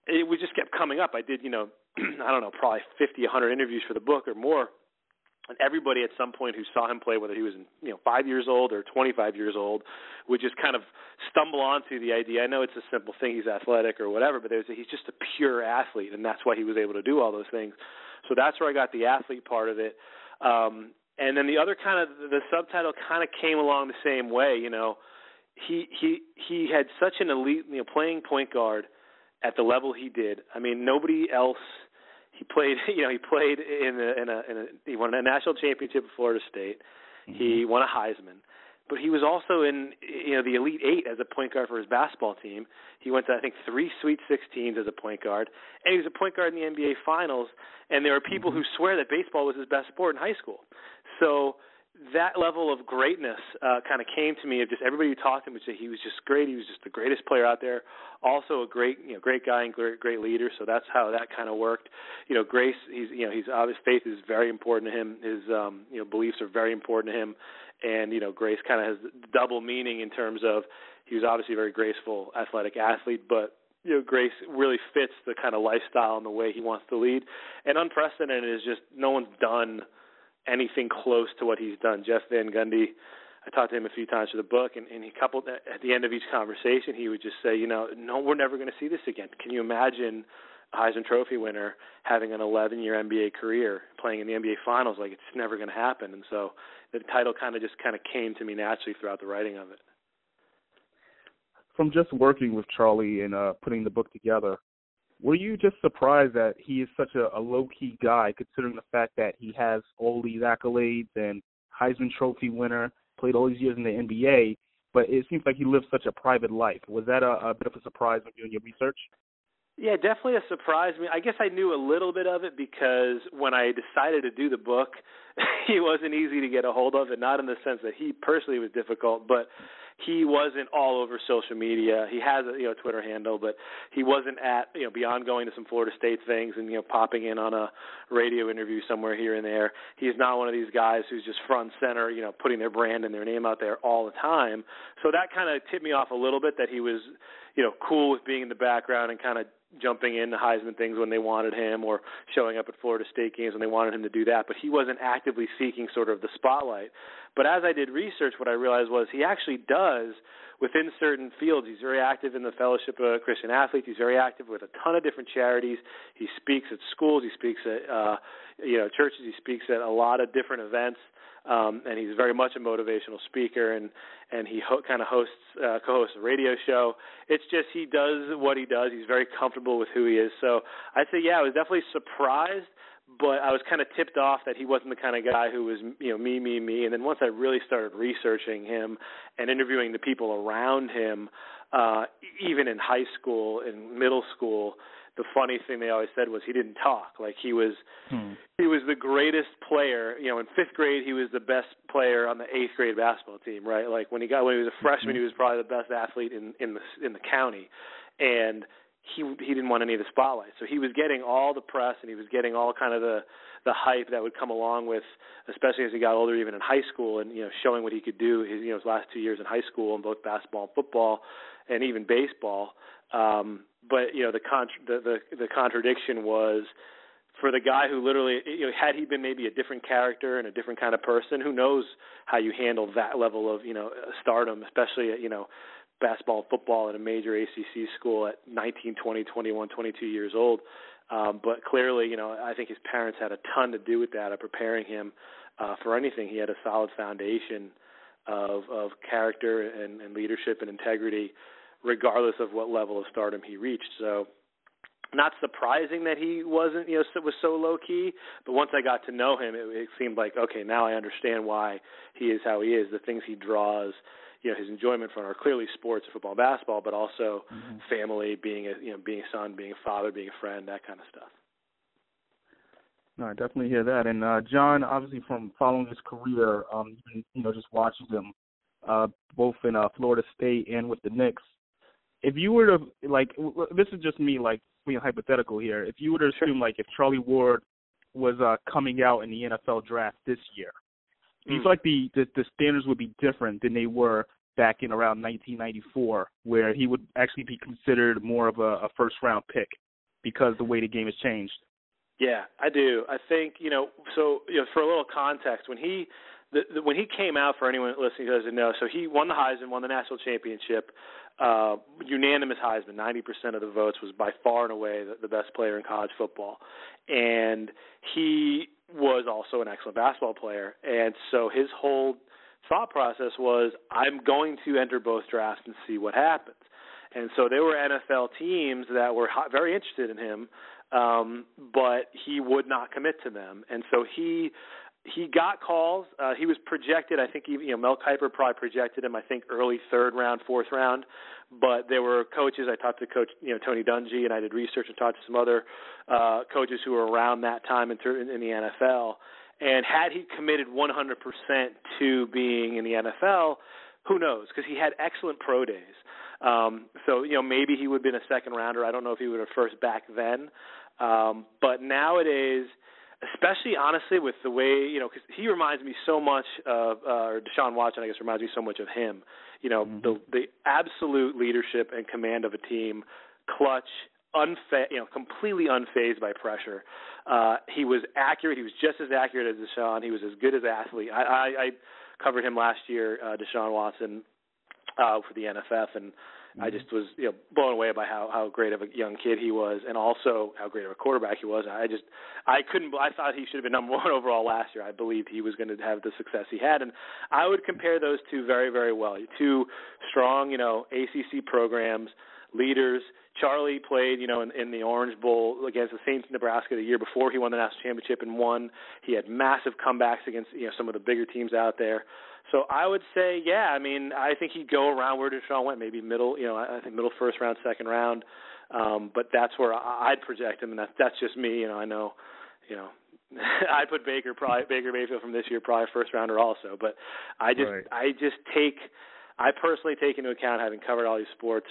it would just kept coming up. I did you know i don't know probably 50 100 interviews for the book or more and everybody at some point who saw him play, whether he was you know five years old or 25 years old, would just kind of stumble onto the idea. I know it's a simple thing; he's athletic or whatever, but there's a, he's just a pure athlete, and that's why he was able to do all those things. So that's where I got the athlete part of it. Um, and then the other kind of the subtitle kind of came along the same way. You know, he he he had such an elite, you know, playing point guard at the level he did. I mean, nobody else he played you know he played in a in a, in a he won a national championship at Florida State. Mm-hmm. He won a Heisman. But he was also in you know the elite 8 as a point guard for his basketball team. He went to I think 3 Sweet 16s as a point guard and he was a point guard in the NBA finals and there are people mm-hmm. who swear that baseball was his best sport in high school. So that level of greatness uh, kind of came to me of just everybody who talked to him would say he was just great. He was just the greatest player out there. Also a great, you know, great guy and great, great leader. So that's how that kind of worked. You know, Grace, he's, you know, he's obvious faith is very important to him. His, um, you know, beliefs are very important to him. And you know, Grace kind of has double meaning in terms of he was obviously a very graceful, athletic athlete, but you know Grace really fits the kind of lifestyle and the way he wants to lead. And unprecedented is just no one's done anything close to what he's done. Jeff Van Gundy, I talked to him a few times for the book, and, and he coupled at the end of each conversation, he would just say, you know, no, we're never going to see this again. Can you imagine a Heisman Trophy winner having an 11-year NBA career, playing in the NBA Finals? Like it's never going to happen. And so the title kind of just kind of came to me naturally throughout the writing of it. From just working with Charlie and uh, putting the book together, were you just surprised that he is such a, a low key guy, considering the fact that he has all these accolades and Heisman Trophy winner, played all these years in the NBA, but it seems like he lives such a private life. Was that a, a bit of a surprise when doing your research? Yeah, definitely a surprise. I mean, I guess I knew a little bit of it because when I decided to do the book, he wasn't easy to get a hold of, and not in the sense that he personally was difficult, but he wasn't all over social media. He has a you know Twitter handle, but he wasn't at you know beyond going to some Florida State things and you know popping in on a radio interview somewhere here and there. He's not one of these guys who's just front center, you know, putting their brand and their name out there all the time. So that kind of tipped me off a little bit that he was you know cool with being in the background and kind of jumping into Heisman things when they wanted him or showing up at Florida State games when they wanted him to do that, but he wasn't actively seeking sort of the spotlight. But as I did research, what I realized was he actually does within certain fields. He's very active in the Fellowship of Christian Athletes. He's very active with a ton of different charities. He speaks at schools. He speaks at uh, you know churches. He speaks at a lot of different events um, and he's very much a motivational speaker, and and he ho- kind of hosts uh, co-hosts a radio show. It's just he does what he does. He's very comfortable with who he is. So I'd say yeah, I was definitely surprised, but I was kind of tipped off that he wasn't the kind of guy who was you know me me me. And then once I really started researching him and interviewing the people around him, uh, even in high school and middle school the funny thing they always said was he didn't talk. Like he was hmm. he was the greatest player. You know, in fifth grade he was the best player on the eighth grade basketball team, right? Like when he got when he was a freshman, he was probably the best athlete in in the in the county, and he he didn't want any of the spotlight. So he was getting all the press and he was getting all kind of the the hype that would come along with, especially as he got older, even in high school, and you know showing what he could do. His you know his last two years in high school in both basketball and football, and even baseball. Um, but you know the, contra- the the the contradiction was for the guy who literally you know had he been maybe a different character and a different kind of person who knows how you handle that level of you know stardom especially at you know basketball football at a major ACC school at 19 20 21 22 years old. Um but clearly you know I think his parents had a ton to do with that of preparing him uh for anything. He had a solid foundation of of character and, and leadership and integrity regardless of what level of stardom he reached. So not surprising that he wasn't, you know, was so low key. But once I got to know him, it, it seemed like okay, now I understand why he is how he is. The things he draws, you know, his enjoyment from are clearly sports, football, basketball, but also mm-hmm. family, being a, you know, being a son, being a father, being a friend, that kind of stuff. No, I definitely hear that. And uh, Jon, obviously, from following his career, um, you know, just watching him, uh, both in uh, Florida State and with the Knicks, if you were to like, this is just me like being hypothetical here. If you were to assume like if Charlie Ward was uh coming out in the NFL draft this year, do you mm. feel like the, the the standards would be different than they were back in around 1994, where he would actually be considered more of a, a first round pick because the way the game has changed? Yeah, I do. I think you know. So you know, for a little context, when he the, the, when he came out, for anyone listening who doesn't know, so he won the Heisman, won the national championship, uh, unanimous Heisman, 90% of the votes, was by far and away the, the best player in college football, and he was also an excellent basketball player, and so his whole thought process was, I'm going to enter both drafts and see what happens. And so there were NFL teams that were very interested in him, um, but he would not commit to them. And so he he got calls. Uh, he was projected. I think even you know Mel Kiper probably projected him. I think early third round, fourth round. But there were coaches. I talked to Coach you know Tony Dungy, and I did research and talked to some other uh, coaches who were around that time in, in the NFL. And had he committed 100% to being in the NFL, who knows? Because he had excellent pro days. Um, so you know maybe he would have been a second rounder. I don't know if he would have first back then. Um, but nowadays especially honestly with the way you know because he reminds me so much of uh, or Deshaun Watson I guess reminds me so much of him. You know mm-hmm. the the absolute leadership and command of a team, clutch, unfa- you know, completely unfazed by pressure. Uh, he was accurate. He was just as accurate as Deshaun. He was as good as athlete. I, I, I covered him last year, uh, Deshaun Watson, uh, for the NFF, and I mm-hmm. just was you know blown away by how how great of a young kid he was, and also how great of a quarterback he was. I just I couldn't. I thought he should have been number one overall last year. I believed he was going to have the success he had, and I would compare those two very very well. Two strong, you know, ACC programs, leaders. Charlie played, you know, in, in the Orange Bowl against the Saints of Nebraska the year before he won the national championship and won. He had massive comebacks against you know some of the bigger teams out there. So I would say, yeah. I mean, I think he'd go around where Deshaun went, maybe middle. You know, I think middle first round, second round. Um, but that's where I'd project him, and that's that's just me. You know, I know, you know, I'd put Baker probably Baker Mayfield from this year probably first rounder also. But I just right. I just take I personally take into account having covered all these sports,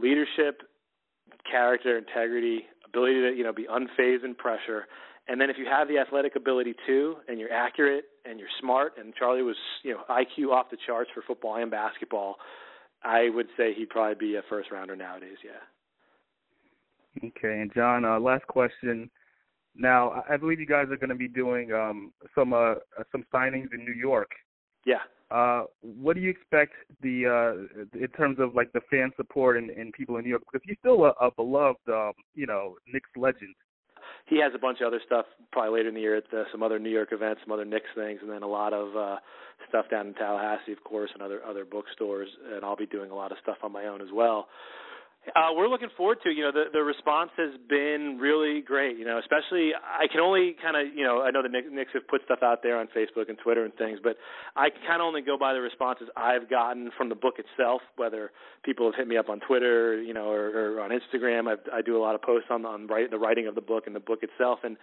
leadership, character, integrity, ability to you know be unfazed in pressure, and then if you have the athletic ability too, and you're accurate and you're smart, and Charlie was, you know, IQ off the charts for football and basketball, I would say he'd probably be a first rounder nowadays. Yeah. Okay, and Jon, uh, last question. Now, I believe you guys are going to be doing um, some uh, some signings in New York. Yeah. Uh, what do you expect the uh, in terms of like the fan support and, and people in New York? Because he's still a, a beloved, um, you know, Knicks legend he has a bunch of other stuff probably later in the year at the, some other New York events, some other Knicks things, and then a lot of uh, stuff down in Tallahassee, of course, and other other bookstores. And I'll be doing a lot of stuff on my own as well. Uh, we're looking forward to. You know, the the response has been really great. You know, especially I can only kind of you know I know the Knicks have put stuff out there on Facebook and Twitter and things, but I can kind of only go by the responses I've gotten from the book itself. Whether people have hit me up on Twitter, you know, or, or on Instagram, I've, I do a lot of posts on on write, the writing of the book and the book itself. And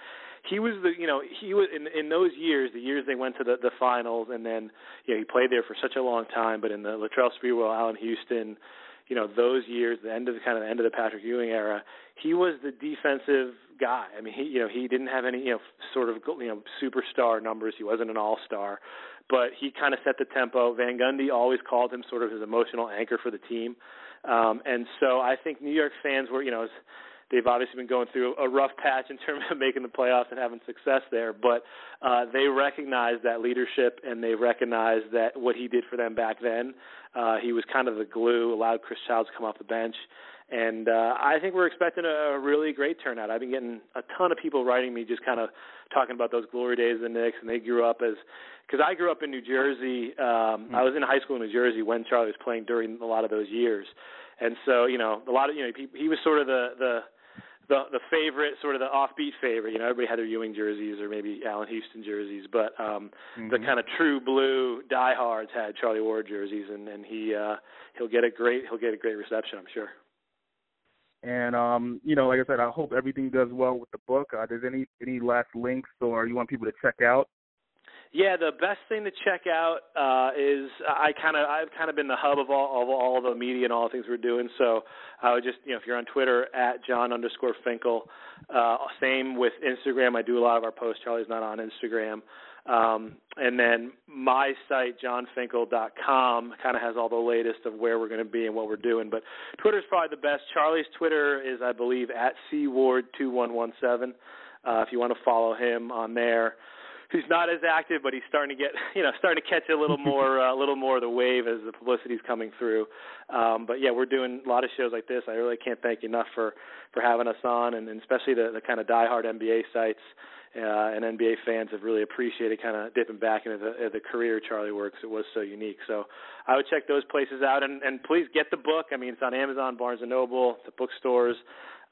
he was the you know he was in in those years, the years they went to the the finals, and then you know he played there for such a long time. But in the Latrell Sprewell, Allan Houston you know those years, the end of the kind of the end of the Patrick Ewing era, he was the defensive guy. I mean, he you know he didn't have any you know sort of you know superstar numbers. He wasn't an all star, but he kind of set the tempo. Van Gundy always called him sort of his emotional anchor for the team, um, and so I think New York fans were you know they've obviously been going through a rough patch in terms of making the playoffs and having success there, but uh, they recognize that leadership and they recognize that what he did for them back then. Uh, he was kind of the glue, allowed Chris Childs to come off the bench. And uh, I think we're expecting a, a really great turnout. I've been getting a ton of people writing me just kind of talking about those glory days of the Knicks, and they grew up as because I grew up in New Jersey. Um, mm-hmm. I was in high school in New Jersey when Charlie was playing during a lot of those years, and so you know a lot of you know he, he was sort of the the the the favorite, sort of the offbeat favorite. You know, everybody had their Ewing jerseys or maybe Allan Houston jerseys, but um mm-hmm. the kind of true blue diehards had Charlie Ward jerseys, and and he uh he'll get a great he'll get a great reception, I'm sure. And um, you know, like I said, I hope everything does well with the book. Uh, does any any last links or you want people to check out? Yeah, the best thing to check out uh, is I kind of I've kind of been the hub of all of all the media and all the things we're doing. So I would just you know if you're on Twitter at Jon underscore Finkel, uh, same with Instagram. I do a lot of our posts. Charlie's not on Instagram. Um, and then my site, jonfinkel.com, kind of has all the latest of where we're going to be and what we're doing. But Twitter's probably the best. Charlie's Twitter is, I believe, at cward2117. Uh, if you want to follow him on there who's not as active, but he's starting to get you know starting to catch a little more uh, a little more of the wave as the publicity's coming through. Um, but yeah, we're doing a lot of shows like this. I really can't thank you enough for for having us on, and, and especially the the kind of diehard NBA sites. Uh, and NBA fans have really appreciated kind of dipping back into the, the career Charlie works. It was so unique. So I would check those places out, and, and please get the book. I mean, it's on Amazon, Barnes and Noble, the bookstores.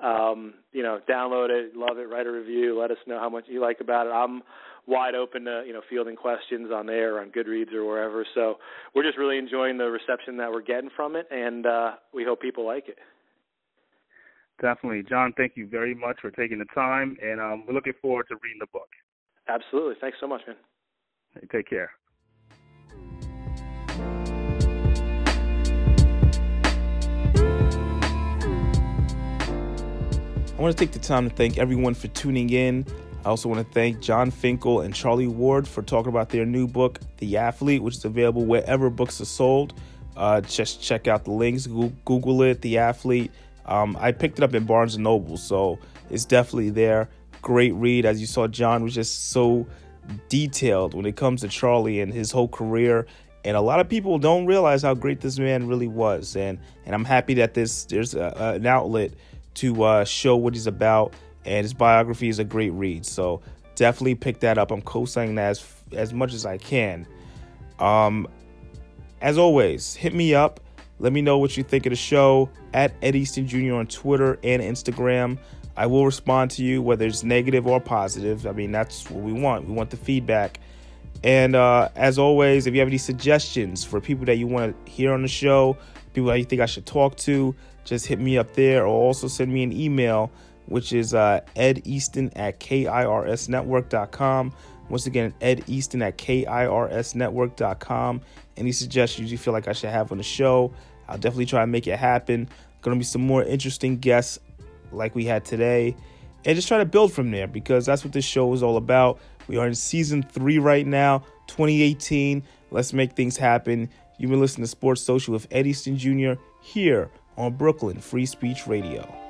Um, you know, download it, love it, write a review, let us know how much you like about it. I'm wide open to you know fielding questions on there or on Goodreads or wherever. So we're just really enjoying the reception that we're getting from it, and uh, we hope people like it. Definitely, Jon. Thank you very much for taking the time, and um, we're looking forward to reading the book. Absolutely. Thanks so much, man. Hey, take care. I want to take the time to thank everyone for tuning in. I also want to thank Jon Finkel and Charlie Ward for talking about their new book, The Athlete, which is available wherever books are sold. Uh, just check out the links, Google it, The Athlete. Um, I picked it up in Barnes and Noble, so it's definitely there. Great read, as you saw. John was just so detailed when it comes to Charlie and his whole career. And a lot of people don't realize how great this man really was. And and I'm happy that this there's a, a, an outlet to uh, show what he's about. And his biography is a great read. So definitely pick that up. I'm co-signing that as as much as I can. Um, as always, hit me up. Let me know what you think of the show at Ed Easton Jr. on Twitter and Instagram. I will respond to you, whether it's negative or positive. I mean, that's what we want. We want the feedback. And uh, as always, if you have any suggestions for people that you want to hear on the show, people that you think I should talk to, just hit me up there or also send me an email, which is uh, edeaston at kirsnetwork.com. Once again, Ed Easton at kirsnetwork.com. Any suggestions you feel like I should have on the show, I'll definitely try to make it happen. To be some more interesting guests like we had today, and just try to build from there because that's what this show is all about. We are in season three right now, 2018. Let's make things happen. You've been listening to Sports Social with Ed Easton Jr. here on Brooklyn Free Speech Radio.